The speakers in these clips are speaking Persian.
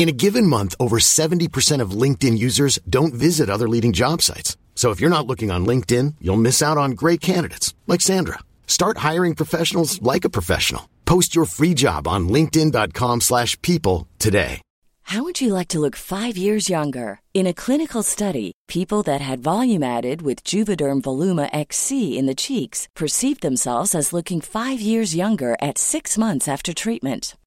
In a given month, over 70% of LinkedIn users don't visit other leading job sites. So if you're not looking on LinkedIn, you'll miss out on great candidates like Sandra. Start hiring professionals like a professional. Post your free job on linkedin.com/people today. How would you like to look five years younger? In a clinical study, people that had volume added with Juvederm Voluma XC in the cheeks perceived themselves as looking five years younger at six months after treatment.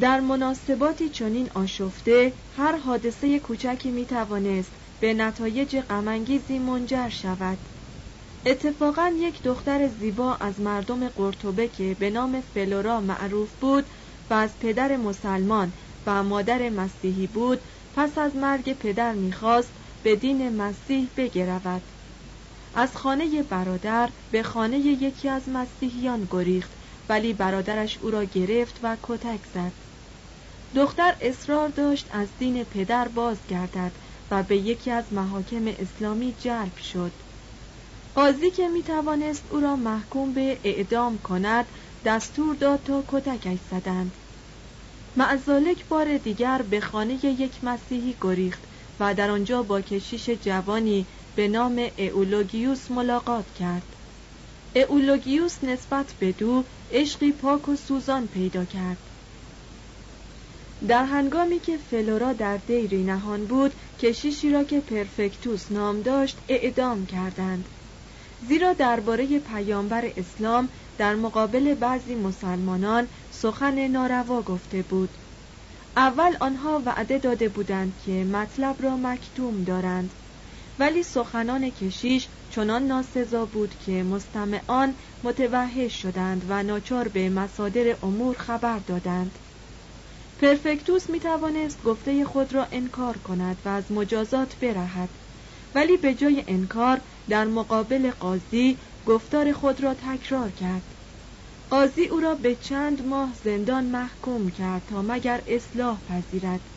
در مناسباتی چنین آشفته هر حادثه کوچکی می توانست به نتایج غمانگیزی منجر شود. اتفاقا یک دختر زیبا از مردم قرطبه که به نام فلورا معروف بود و از پدر مسلمان و مادر مسیحی بود پس از مرگ پدر می‌خواست به دین مسیح بگرود. از خانه برادر به خانه یکی از مسیحیان گریخت ولی برادرش او را گرفت و کتک زد. دختر اصرار داشت از دین پدر بازگردد و به یکی از محاکم اسلامی جلب شد. قاضی که می توانست او را محکوم به اعدام کند دستور داد تا کتکش زدند. معزالک بار دیگر به خانه یک مسیحی گریخت و در آنجا با کشیش جوانی به نام اولوگیوس ملاقات کرد. اولوگیوس نسبت به دو عشقی پاک و سوزان پیدا کرد. در هنگامی که فلورا در دیری نهان بود کشیشی را که پرفکتوس نام داشت اعدام کردند. زیرا درباره پیامبر اسلام در مقابل بعضی مسلمانان سخن ناروا گفته بود. اول آنها وعده داده بودند که مطلب را مکتوم دارند. ولی سخنان کشیش چنان ناسزا بود که مستمعان متوحش شدند و ناچار به مصادر امور خبر دادند. پرفکتوس می توانست گفته خود را انکار کند و از مجازات برهد ولی به جای انکار در مقابل قاضی گفتار خود را تکرار کرد. قاضی او را به چند ماه زندان محکوم کرد تا مگر اصلاح پذیرد.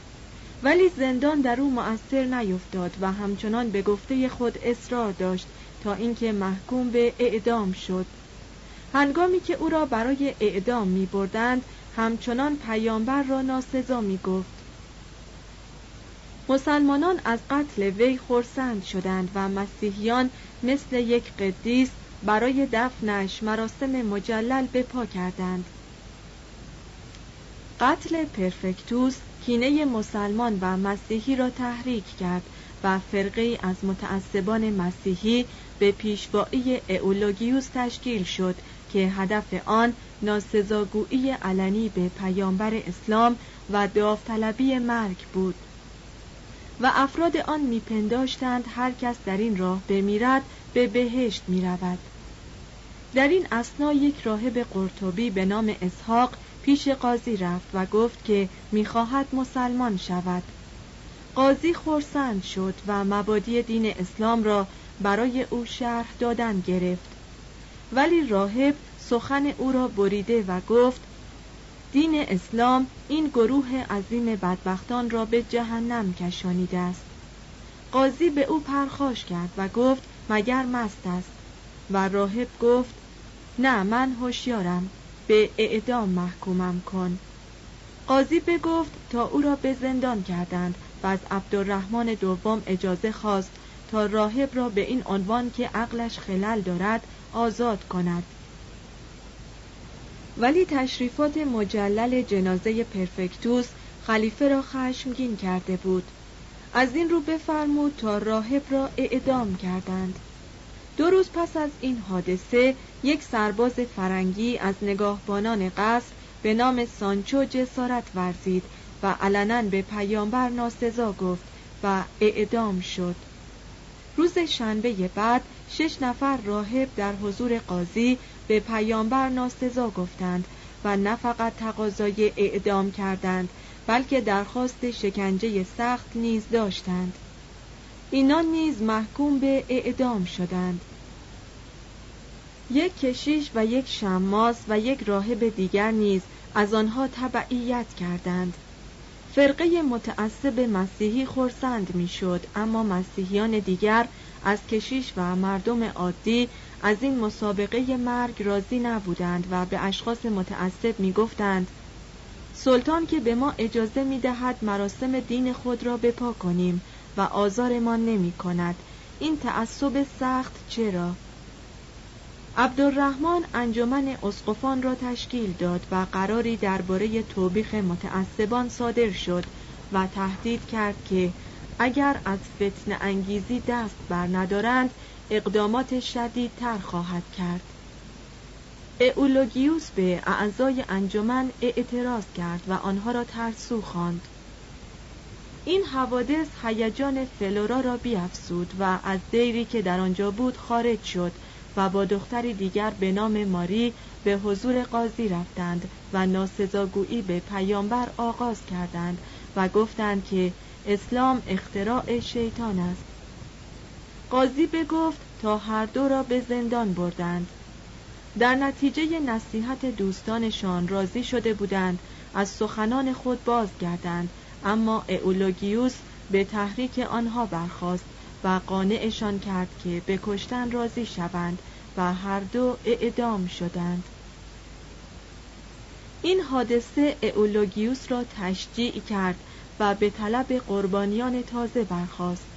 ولی زندان در او مؤثر نیفتاد و همچنان به گفته خود اصرار داشت تا اینکه محکوم به اعدام شد. هنگامی که او را برای اعدام می بردند همچنان پیامبر را ناسزا می گفت مسلمانان از قتل وی خورسند شدند و مسیحیان مثل یک قدیس برای دفنش مراسم مجلل به پا کردند. قتل پرفکتوس کینه مسلمان و مسیحی را تحریک کرد و فرقه از متعصبان مسیحی به پیشوایی اولوگیوس تشکیل شد که هدف آن ناسزاگویی علنی به پیامبر اسلام و داوطلبی مرگ بود. و افراد آن میپنداشتند هر کس در این راه بمیرد به بهشت می‌رود. در این اسنا یک راهب قرطبی به نام اسحاق پیش قاضی رفت و گفت که می‌خواهد مسلمان شود. قاضی خورسند شد و مبادی دین اسلام را برای او شرح دادن گرفت. ولی راهب سخن او را بریده و گفت دین اسلام این گروه عظیم بدبختان را به جهنم کشانیده است. قاضی به او پرخاش کرد و گفت مگر مست است؟ و راهب گفت نه من هوشیارم. به اعدام محکومم کن. قاضی بگفت تا او را به زندان کردند. و از عبدالرحمن دوم اجازه خواست تا راهب را به این عنوان که عقلش خلل دارد آزاد کند. ولی تشریفات مجلل جنازه پرفکتوس خلیفه را خشمگین کرده بود. از این رو بفرمود تا راهب را اعدام کردند. دو روز پس از این حادثه یک سرباز فرنگی از نگاهبانان قصر به نام سانچو جسارت ورزید و علنا به پیامبر ناسزا گفت و اعدام شد. روز شنبه بعد شش نفر راهب در حضور قاضی به پیامبر ناسزا گفتند و نه فقط تقاضای اعدام کردند بلکه درخواست شکنجه سخت نیز داشتند. اینان نیز محکوم به اعدام شدند. یک کشیش و یک شماس و یک راهب دیگر نیز از آنها تبعیت کردند. فرقه متعصب مسیحی خورسند می‌شد اما مسیحیان دیگر از کشیش و مردم عادی از این مسابقه مرگ راضی نبودند و به اشخاص متعصب می‌گفتند سلطان که به ما اجازه می دهد مراسم دین خود را بپا کنیم و آزارمان نمی کند این تعصب سخت چرا؟ عبدالرحمن انجمن اسقفان را تشکیل داد و قراری درباره توبیخ متعصبان صادر شد و تهدید کرد که اگر از فتن انگیزی دست بر ندارند اقدامات شدید تر خواهد کرد اولوگیوس به اعضای انجمن اعتراض کرد و آنها را ترسو خواند. این حوادث هیجان فلورا را بیافزود و از دیری که در آنجا بود خارج شد و با دختری دیگر به نام ماری به حضور قاضی رفتند و ناسزاگویی به پیامبر آغاز کردند و گفتند که اسلام اختراع شیطان است. قاضی بگفت تا هر دو را به زندان بردند. در نتیجه نصیحت دوستانشان راضی شده بودند از سخنان خود بازگردند اما اولوگیوس به تحریک آنها برخاست و قانعشان کرد که به کشتن راضی شوند و هر دو اعدام شدند. این حادثه اولوگیوس را تشجیع کرد و به طلب قربانیان تازه برخاست.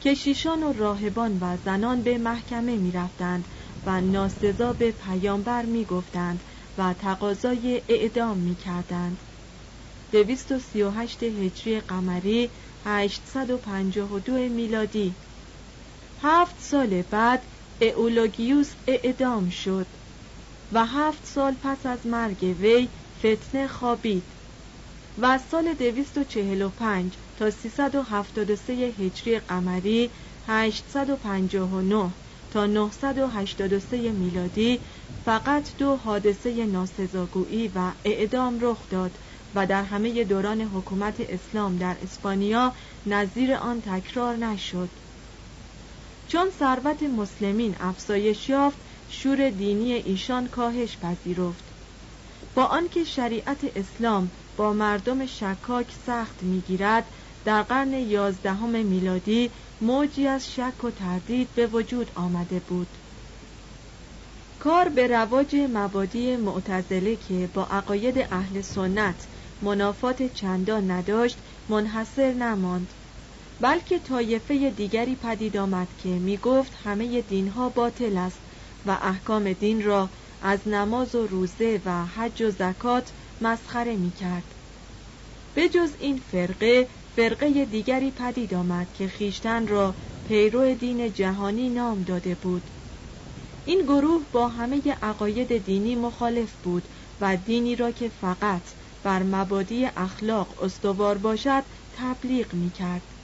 کشیشان و راهبان و زنان به محکمه می رفتند و ناسزا به پیامبر می گفتند و تقاضای اعدام می کردند دویست و سی و هشت هجری قمری 852 میلادی. هفت سال بعد اولوگیوس اعدام شد و هفت سال پس از مرگ وی فتنه خوابید و سال 245 تا 373 هجری قمری 859 تا 983 میلادی فقط دو حادثه ناسزاگویی و اعدام رخ داد و در همه دوران حکومت اسلام در اسپانیا نظیر آن تکرار نشد. چون ثروت مسلمین افزایش یافت شور دینی ایشان کاهش پذیرفت. با آنکه شریعت اسلام با مردم شکاک سخت می‌گیرد در قرن یازدهم میلادی موجی از شک و تردید به وجود آمده بود. کار به رواج مبادی معتزله که با عقاید اهل سنت منافات چندان نداشت منحصر نماند. بلکه طایفه دیگری پدید آمد که می گفت همه دینها باطل است و احکام دین را از نماز و روزه و حج و زکات مسخره می کرد به جز این فرقه فرقه دیگری پدید آمد که خیشتن را پیرو دین جهانی نام داده بود. این گروه با همه عقاید دینی مخالف بود و دینی را که فقط بر مبادی اخلاق استوار باشد تبلیغ می کرد.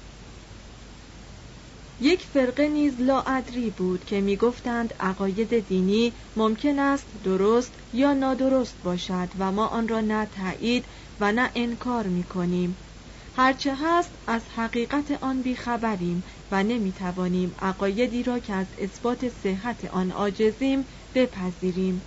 یک فرقه نیز لاعدری بود که می‌گفتند عقاید دینی ممکن است درست یا نادرست باشد و ما آن را نه تایید و نه انکار می کنیم هرچه هست از حقیقت آن بیخبریم و نمی‌توانیم عقایدی را که از اثبات صحت آن عاجزیم بپذیریم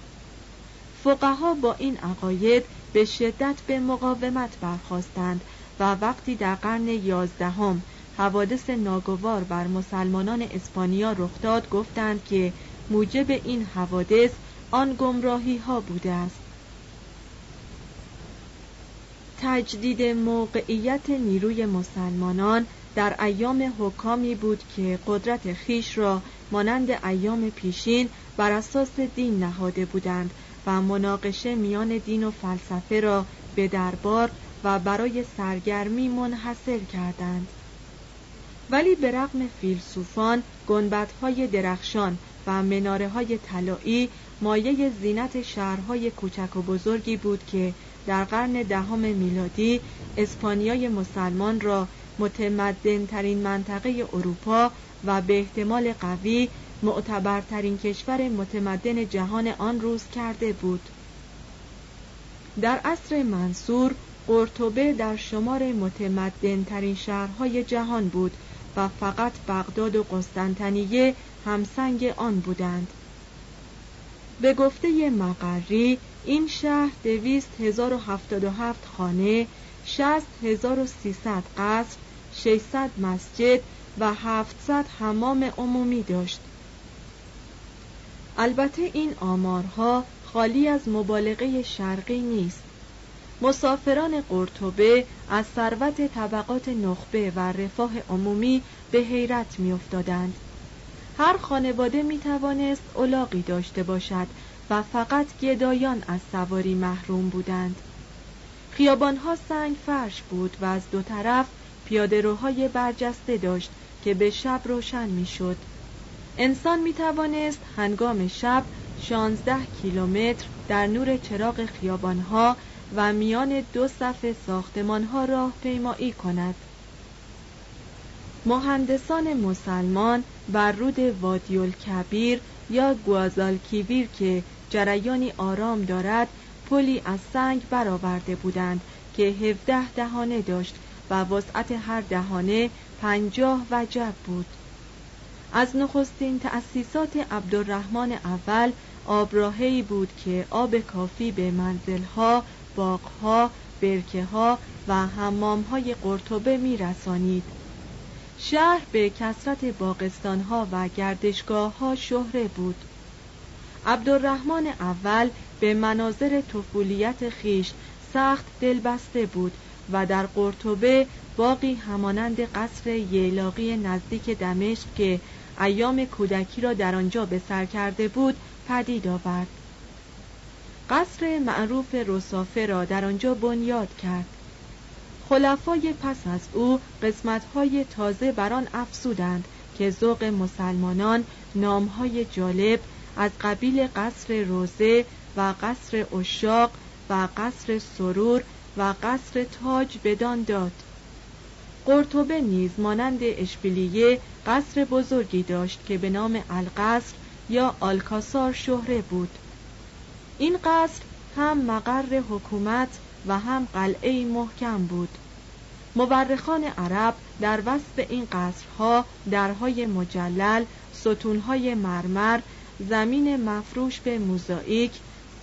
فقها با این عقاید به شدت به مقاومت برخواستند و وقتی در قرن یازدهم حوادث ناگوار بر مسلمانان اسپانیا رخ داد گفتند که موجب این حوادث آن گمراهی ها بوده است. تجدید موقعیت نیروی مسلمانان در ایام حکامی بود که قدرت خیش را مانند ایام پیشین بر اساس دین نهاده بودند مناقشه میان دین و فلسفه را به دربار و برای سرگرمی منحصر کردند. ولی به رغم فیلسوفان گنبدهای درخشان و مناره های طلایی مایه زینت شهرهای کوچک و بزرگی بود که در قرن دهم میلادی اسپانیای مسلمان را متمدن ترین منطقه اروپا و به احتمال قوی معتبرترین کشور متمدن جهان آن روز کرده بود. در عصر منصور قرطبه در شمار متمدن ترین شهرهای جهان بود و فقط بغداد و قسطنطنیه همسنگ آن بودند. به گفته مقری این شهر دویست هزار و هفتاد و هفت خانه شست هزار و سیصد قصر ششصد مسجد و هفتصد حمام عمومی داشت. البته این آمارها خالی از مبالغه شرقی نیست. مسافران قرطبه از ثروت طبقات نخبه و رفاه عمومی به حیرت میافتادند. هر خانواده می توانست اولاقی داشته باشد و فقط گدایان از سواری محروم بودند. خیابانها سنگ فرش بود و از دو طرف پیادهروهای برجسته داشت که به شب روشن می‌شد. انسان می توانست هنگام شب 16 کیلومتر در نور چراغ خیابانها و میان دو صف ساختمانها راه پیمایی کند مهندسان مسلمان بر رود وادیول کبیر یا گوازالکیویر که جریانی آرام دارد پلی از سنگ برآورده بودند که هفده دهانه داشت و وسعت هر دهانه پنجاه وجب بود از نخستین تأسیسات عبدالرحمن اول آبراهی بود که آب کافی به منزلها، باغها، برکه ها و حمام های قرطبه می رسانید. شهر به کسرت باقستان ها و گردشگاه ها شهره بود عبدالرحمن اول به مناظر طفولیت خیش سخت دلبسته بود و در قرطبه باقی همانند قصر ییلاقی نزدیک دمشق که ایام کودکی را در آنجا به سر کرده بود پدید آورد. قصر معروف رسافه را در آنجا بنیاد کرد. خلفای پس از او قسمتهای تازه بر آن افزودند که ذوق مسلمانان نامهای جالب از قبیل قصر روزه و قصر اشاق و قصر سرور و قصر تاج بدان داد. قرطبه نیز مانند اشبیلیه قصر بزرگی داشت که به نام القصر یا آلکاسار شهره بود. این قصر هم مقر حکومت و هم قلعه محکم بود. مورخان عرب در وصف این قصرها درهای مجلل ستونهای مرمر زمین مفروش به موزاییک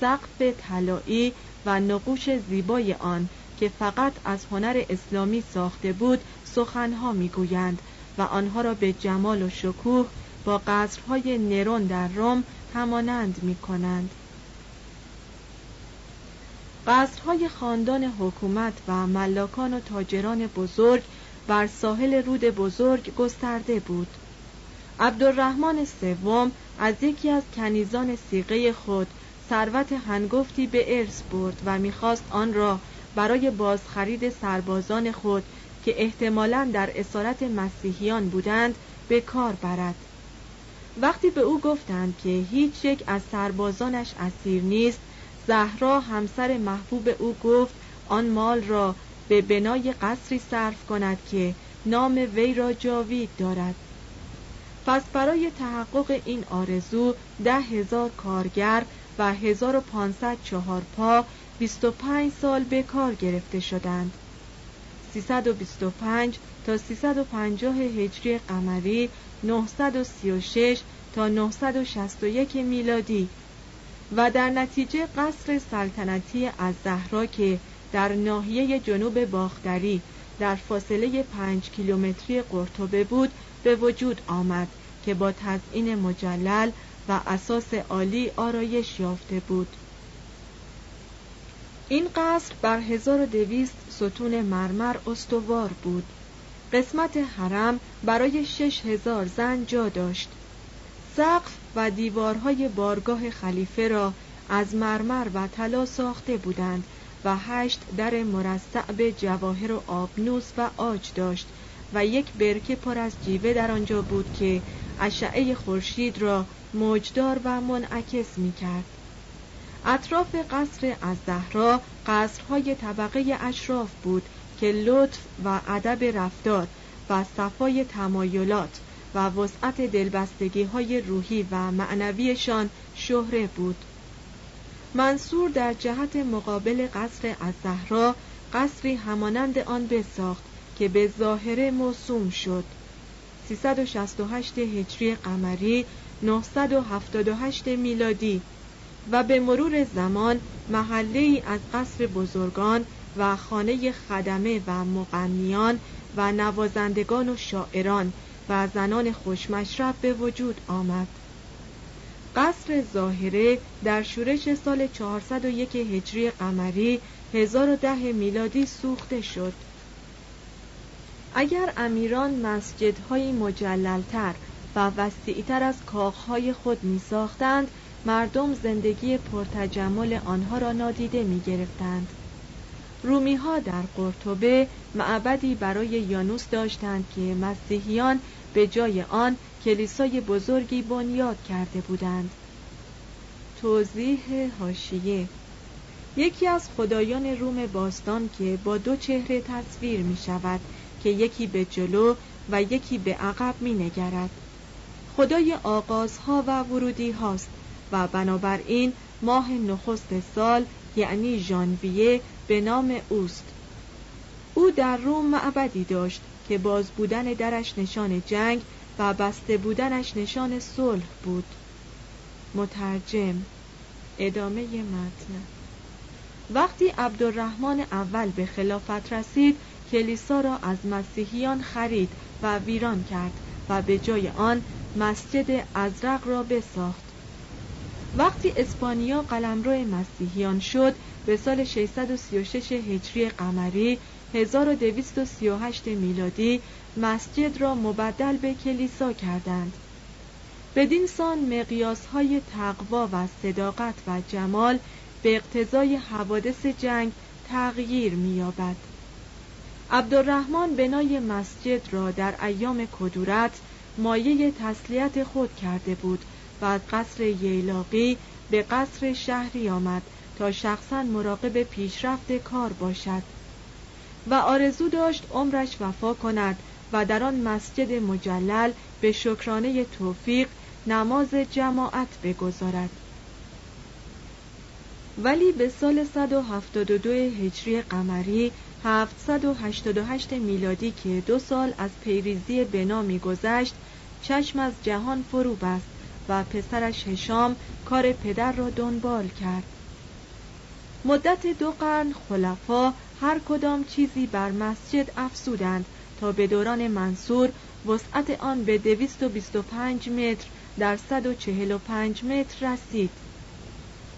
سقف طلایی و نقوش زیبای آن که فقط از هنر اسلامی ساخته بود سخنها می‌گویند و آنها را به جمال و شکوه با قصرهای نرون در روم همانند می کنند. قصرهای خاندان حکومت و ملاکان و تاجران بزرگ بر ساحل رود بزرگ گسترده بود عبدالرحمن سوم از یکی از کنیزان سیغه خود ثروت هنگفتی به ارث برد و می‌خواست آن را برای بازخرید سربازان خود که احتمالا در اسارت مسیحیان بودند به کار برد. وقتی به او گفتند که هیچ یک از سربازانش اسیر نیست زهرا همسر محبوب او گفت آن مال را به بنای قصری صرف کند که نام وی را جاوید دارد. پس برای تحقق این آرزو ده هزار کارگر و 1500 چهارپا 25 سال به کار گرفته شدند. 325 تا 350 هجری قمری 936 تا 961 میلادی. و در نتیجه قصر سلطنتی از زهرا که در ناحیه جنوب باختری در فاصله پنج کیلومتری قرطبه بود به وجود آمد که با تزئین مجلل و اساس عالی آرایش یافته بود. این قصر بر 1200 ستون مرمر استوار بود قسمت حرم برای شش هزار زن جا داشت سقف و دیوارهای بارگاه خلیفه را از مرمر و طلا ساخته بودند و هشت در مرصع به جواهر و آبنوس و آج داشت و یک برکه پر از جیوه در آنجا بود که اشعه خورشید را موجدار و منعکس می کرد. اطراف قصر از زهرا قصرهای طبقه اشراف بود که لطف و ادب رفتار و صفای تمایلات و وسعت دلبستگی های روحی و معنویشان شهره بود. منصور در جهت مقابل قصر از زهرا قصری همانند آن بساخت که به ظاهره موسوم شد. 368 هجری قمری 978 میلادی و به مرور زمان محله ای از قصر بزرگان و خانه خدمه و مغنیان و نوازندگان و شاعران و زنان خوشمشرف به وجود آمد. قصر ظاهره در شورش سال 401 هجری قمری 1010 میلادی سوخته شد. اگر امیران مسجدهایی مجللتر و وسیعتر از کاخهای خود می ساختند مردم زندگی پرتجمل آنها را نادیده می گرفتند رومی ها در قرطبه معبدی برای یانوس داشتند که مسیحیان به جای آن کلیسای بزرگی بنیاد کرده بودند. توضیح هاشیه یکی از خدایان روم باستان که با دو چهره تصویر می شود که یکی به جلو و یکی به عقب می نگرد خدای آغازها و ورودی هاست و بنابراین ماه نخست سال یعنی ژانویه به نام اوست. او در روم معبدی داشت که باز بودن درش نشان جنگ و بسته بودنش نشان صلح بود. مترجم ادامه متن. وقتی عبدالرحمن اول به خلافت رسید کلیسا را از مسیحیان خرید و ویران کرد و به جای آن مسجد ازرق را بساخت. وقتی اسپانیا قلمرو مسیحیان شد به سال 636 هجری قمری 1238 میلادی مسجد را مبدل به کلیسا کردند بدین سان مقیاس های تقوا و صداقت و جمال به اقتضای حوادث جنگ تغییر می‌یابد. عبدالرحمن بنای مسجد را در ایام کدورت مایه تسلیت خود کرده بود و از قصر ییلاقی به قصر شهری آمد تا شخصا مراقب پیشرفت کار باشد و آرزو داشت عمرش وفا کند و در آن مسجد مجلل به شکرانه توفیق نماز جماعت بگذارد. ولی به سال 172 هجری قمری 788 میلادی که دو سال از پیریزی بنا میگذشت چشم از جهان فرو بست و پسرش هشام کار پدر را دنبال کرد. مدت دو قرن خلفا هر کدام چیزی بر مسجد افسودند تا به دوران منصور وسعت آن به 225 متر در 145 متر رسید.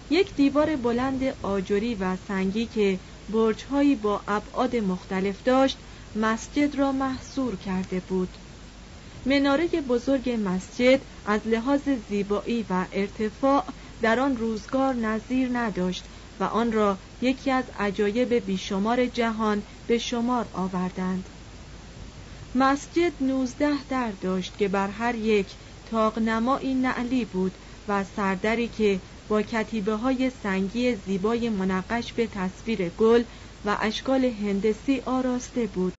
یک دیوار بلند آجری و سنگی که برجهایی با ابعاد مختلف داشت مسجد را محصور کرده بود. مناره بزرگ مسجد از لحاظ زیبایی و ارتفاع در آن روزگار نظیر نداشت و آن را یکی از عجایب بیشمار جهان به شمار آوردند. مسجد نوزده در داشت که بر هر یک تاقنمایی نعلی بود و سردری که با کتیبه های سنگی زیبای منقش به تصویر گل و اشکال هندسی آراسته بود.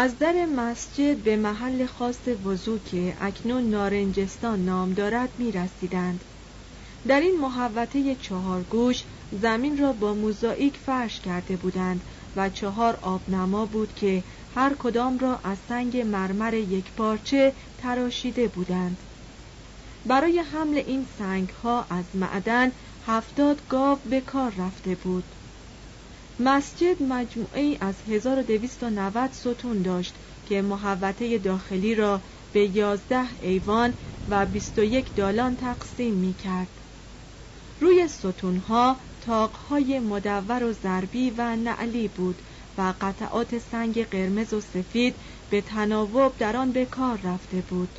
از در مسجد به محل خاص وضو که اکنون نارنجستان نام دارد می رسیدند. در این محوطه چهار گوش زمین را با موزاییک فرش کرده بودند و چهار آبنما بود که هر کدام را از سنگ مرمر یک پارچه تراشیده بودند برای حمل این سنگ ها از معدن هفتاد گاو به کار رفته بود مسجد مجموعه از 1290 ستون داشت که محوطه داخلی را به 11 ایوان و 21 دالان تقسیم می کرد. روی ستونها تاقهای مدور و ضربی و نعلی بود و قطعات سنگ قرمز و سفید به تناوب در آن به کار رفته بود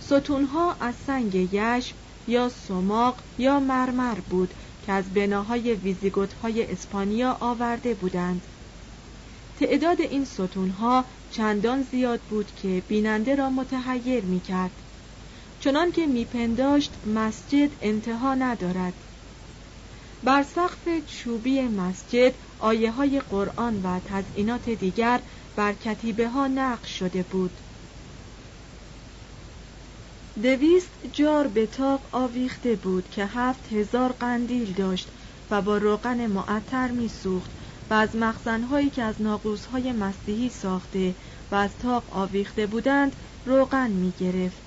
ستونها از سنگ یشم یا سماق یا مرمر بود که از بناهای های اسپانیا آورده بودند. تعداد این ستونها چندان زیاد بود که بیننده را متحیر می کرد چنان که میپنداشت مسجد انتها ندارد. بر سقف چوبی مسجد آیه های قرآن و تزئینات دیگر بر کتیبه ها نقش شده بود. دویست جار به تاق آویخته بود که هفت هزار قندیل داشت و با روغن معطر میسوخت و از مخزنهایی که از ناقوسهای مسیحی ساخته و از تاق آویخته بودند روغن می گرفت.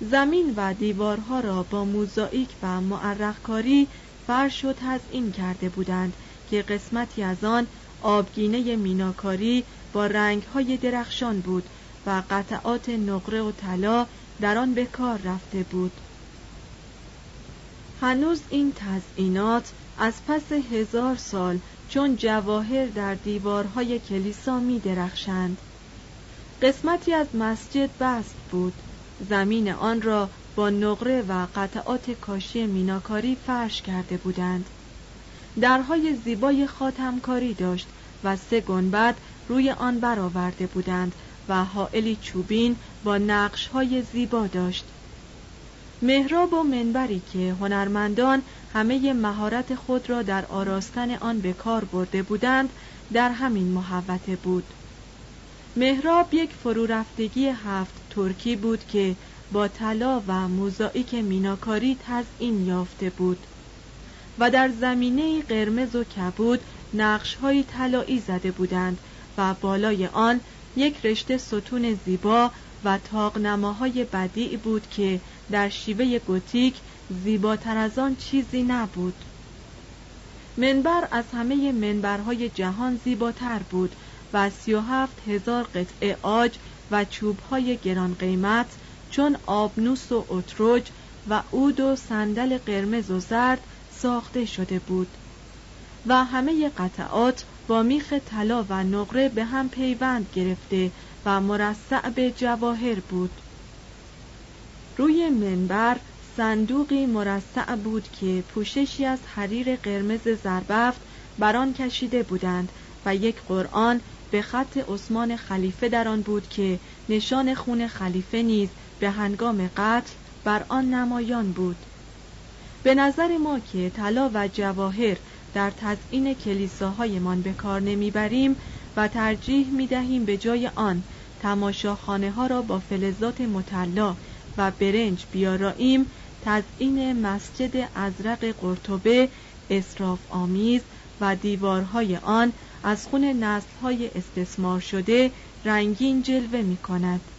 زمین و دیوارها را با موزاییک و معرخکاری فرش و تزئین کرده بودند که قسمتی از آن آبگینه میناکاری با رنگهای درخشان بود و قطعات نقره و طلا در آن به کار رفته بود. هنوز این تزئینات از پس هزار سال چون جواهر در دیوارهای کلیسا می درخشند. قسمتی از مسجد بست بود. زمین آن را با نقره و قطعات کاشی میناکاری فرش کرده بودند. درهای زیبای خاتمکاری داشت و سه گنبد روی آن برآورده بودند و حائلی چوبین با نقشهای زیبا داشت. محراب و منبری که هنرمندان همه مهارت خود را در آراستن آن به کار برده بودند در همین محوته بود. محراب یک فرورفتگی هفت ترکی بود که با طلا و موزاییک میناکاری تزئین یافته بود و در زمینه قرمز و کبود نقشهای طلایی زده بودند و بالای آن یک رشته ستون زیبا و تاقنماهای بدیع بود که در شیوه گوتیک زیباتر از آن چیزی نبود. منبر از همه منبرهای جهان زیباتر بود و سی و هفت هزار قطعه آج و چوبهای گران قیمت چون آبنوس و اتروج و عود و صندل قرمز و زرد ساخته شده بود. و همه قطعات با میخ طلا و نقره به هم پیوند گرفته و مرصع به جواهر بود. روی منبر صندوقی مرصع بود که پوششی از حریر قرمز زربفت بر آن کشیده بودند و یک قرآن به خط عثمان خلیفه در آن بود که نشان خون خلیفه نیز به هنگام قتل بر آن نمایان بود. به نظر ما که طلا و جواهر در تزئین کلیساهایمان به کار نمی‌بریم و ترجیح می دهیم به جای آن تماشاخانه ها را با فلزات مطلا و برنج بیاراییم. تزئین مسجد ازرق قرطبه اصراف آمیز و دیوارهای آن از خون نسلهای استثمار شده رنگین جلوه می کند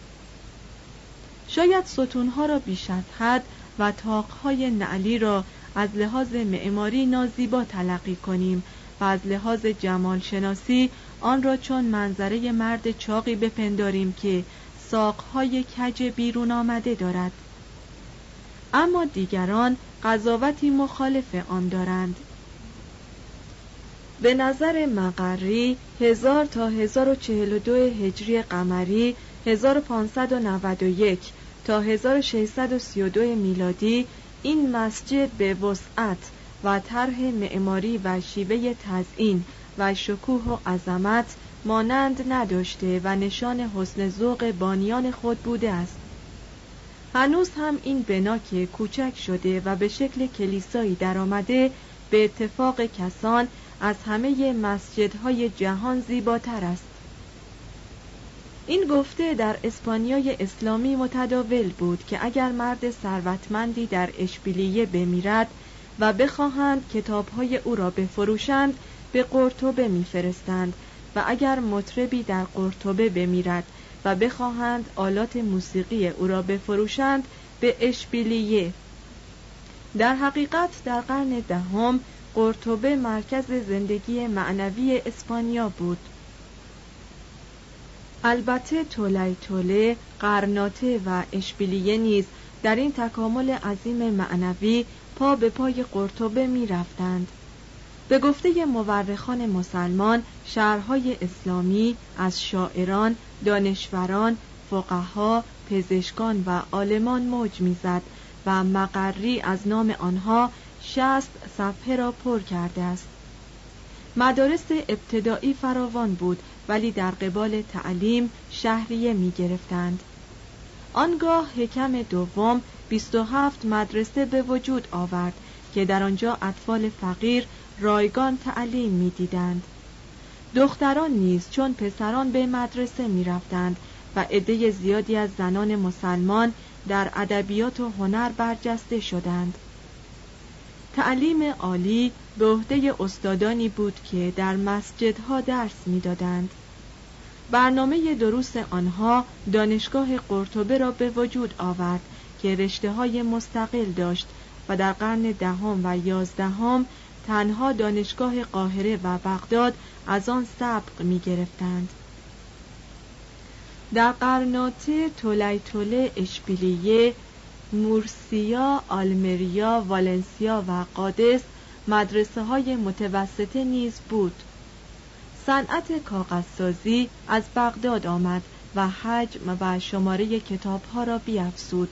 شاید ستونها را بیش از حد و تاقهای نعلی را از لحاظ معماری نازیبا تلقی کنیم و از لحاظ جمال شناسی آن را چون منظره مرد چاقی بپنداریم که ساقهای کج بیرون آمده دارد. اما دیگران قضاوتی مخالف آن دارند. به نظر مقری هزار تا 1042 هجری قمری 1591 تا 1632 میلادی این مسجد به وسعت و طرح معماری و شیوه تزئین و شکوه و عظمت مانند نداشته و نشان حسن ذوق بانیان خود بوده است. هنوز هم این بنا که کوچک شده و به شکل کلیسایی درآمده به اتفاق کسان از همه مسجدهای جهان زیباتر است. این گفته در اسپانیای اسلامی متداول بود که اگر مرد ثروتمندی در اشبیلیه بمیرد و بخواهند کتابهای او را بفروشند به قرطبه میفرستند و اگر مطربی در قرطبه بمیرد و بخواهند آلات موسیقی او را بفروشند به اشبیلیه. در حقیقت در قرن دهم قرطبه مرکز زندگی معنوی اسپانیا بود. البته تولی توله، قرناته و اشبیلیه نیز در این تکامل عظیم معنوی پا به پای قرطبه می رفتند. به گفته مورخان مسلمان شهرهای اسلامی از شاعران، دانشوران، فقها، پزشکان و آلمان موج می‌زد و مقری از نام آنها شست صفحه را پر کرده است مدارس ابتدایی فراوان بود ولی در قبال تعلیم شهریه می گرفتند. آنگاه حکم دوم 27 مدرسه به وجود آورد که در آنجا اطفال فقیر رایگان تعلیم می‌دیدند. دختران نیز چون پسران به مدرسه می رفتند و عده زیادی از زنان مسلمان در ادبیات و هنر برجسته شدند. تعلیم عالی به عهده استادانی بود که در مسجدها درس می‌دادند. برنامه دروس آنها دانشگاه قرطبه را به وجود آورد که رشته های مستقل داشت و در قرن دهم و یازدهم تنها دانشگاه قاهره و بغداد از آن سبق می گرفتند. در قرناته تولی توله اشبیلیه مورسیا، آلمریا، والنسیا و قادس مدرسه های متوسطه نیز بود. صنعت کاغذسازی از بغداد آمد و حجم و شماره کتاب ها را بیافزود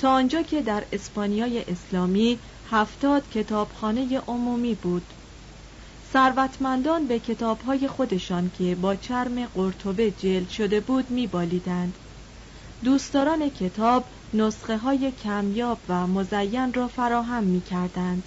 تا آنجا که در اسپانیای اسلامی هفتاد کتابخانه عمومی بود. ثروتمندان به کتابهای خودشان که با چرم قرطبه جلد شده بود میبالیدند. دوستداران کتاب نسخه های کمیاب و مزین را فراهم می کردند.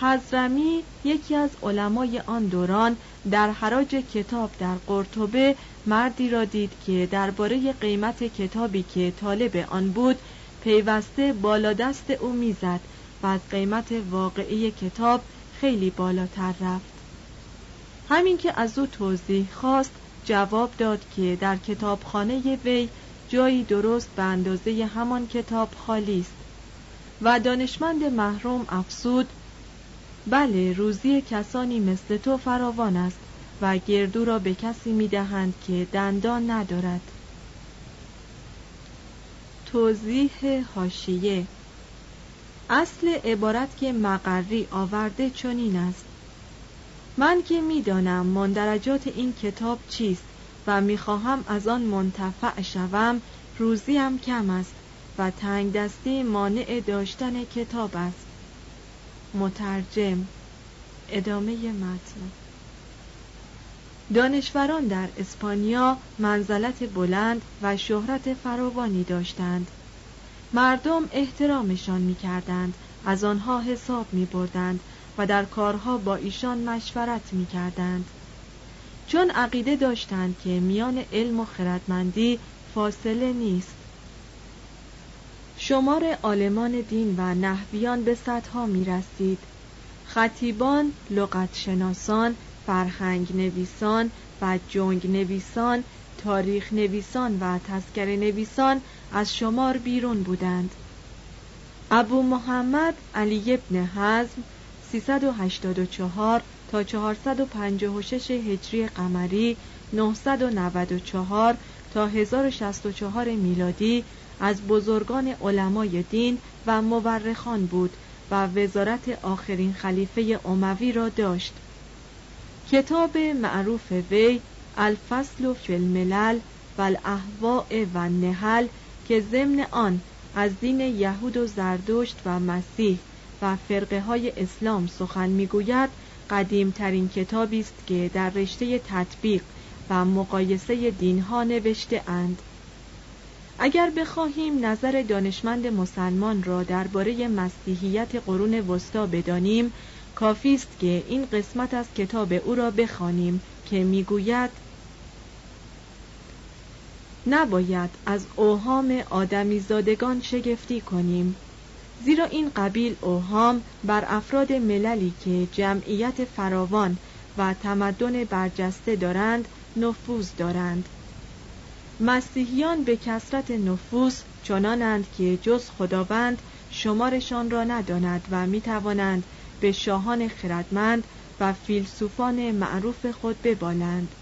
حزرمی یکی از علمای آن دوران در حراج کتاب در قرطبه مردی را دید که درباره قیمت کتابی که طالب آن بود پیوسته بالا دست او می‌زد و از قیمت واقعی کتاب خیلی بالاتر رفت همین که از او توضیح خواست جواب داد که در کتابخانه وی جایی درست به اندازه همان کتاب خالی است. و دانشمند محروم افسود بله روزی کسانی مثل تو فراوان است و گردو را به کسی می دهند که دندان ندارد. توضیح هاشیه اصل عبارت که مقری آورده چنین است. من که می‌دانم مندرجات این کتاب چیست؟ و می‌خواهم از آن منتفع شوم روزیم کم است و تنگ دستی مانع داشتن کتاب است. مترجم ادامه متن. دانشوران در اسپانیا منزلت بلند و شهرت فراوانی داشتند. مردم احترامشان می کردند از آنها حساب می بردند و در کارها با ایشان مشورت می کردند چون عقیده داشتند که میان علم و خردمندی فاصله نیست. شمار آلمان دین و نحویان به صدها می رسید خطیبان، لغت شناسان، فرهنگ نویسان و جنگ نویسان، تاریخ نویسان و تذکر نویسان از شمار بیرون بودند. ابو محمد علی ابن حزم 384 تا 456 هجری قمری 994 تا 1064 میلادی از بزرگان علمای دین و مورخان بود و وزارت آخرین خلیفه اموی را داشت. کتاب معروف وی الفصل فی الملل و الاحواء و نهل که ضمن آن از دین یهود و زردشت و مسیح و فرقه های اسلام سخن می‌گوید قدیمترین کتابی است که در رشته تطبیق و مقایسه دینها نوشته اند. اگر بخواهیم نظر دانشمند مسلمان را درباره مسیحیت قرون وسطا بدانیم کافی است که این قسمت از کتاب او را بخوانیم که می‌گوید نباید از اوهام آدمی زادگان شگفتی کنیم. زیرا این قبیل اوهام بر افراد مللی که جمعیت فراوان و تمدن برجسته دارند نفوذ دارند. مسیحیان به کسرت نفوس چنانند که جز خداوند شمارشان را نداند و می توانند به شاهان خردمند و فیلسوفان معروف خود ببالند.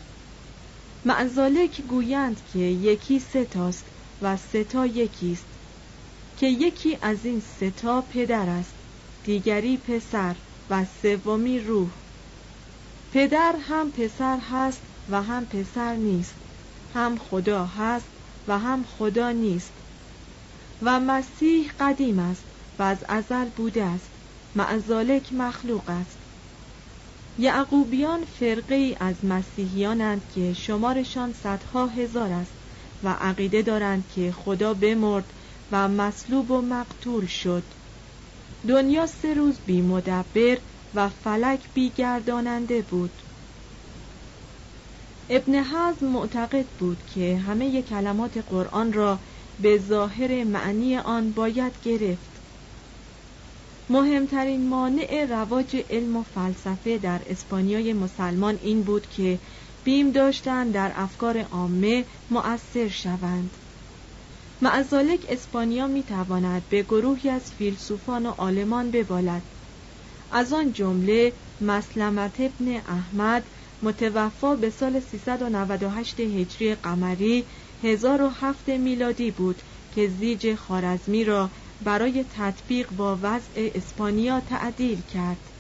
معزالک گویند که یکی ستاست و ستا یکیست. که یکی از این ستا پدر است دیگری پسر و سومی روح. پدر هم پسر هست و هم پسر نیست هم خدا هست و هم خدا نیست. و مسیح قدیم است و از ازل بوده است معزالک مخلوق است. یعقوبیان فرقه ای از مسیحیانند که شمارشان صدها هزار است و عقیده دارند که خدا بمرد و مصلوب و مقتول شد. دنیا سه روز بی مدبر و فلک بی گرداننده بود. ابن حزم معتقد بود که همه کلمات قرآن را به ظاهر معنی آن باید گرفت. مهمترین مانع رواج علم و فلسفه در اسپانیای مسلمان این بود که بیم داشتند در افکار عامه مؤثر شوند. معزالک اسپانیا می تواند به گروهی از فیلسوفان و عالمان ببالد. از آن جمله مسلمت ابن احمد متوفا به سال 398 هجری قمری 1007 میلادی بود که زیج خارزمی را برای تطبیق با وضع اسپانیا تعدیل کرد.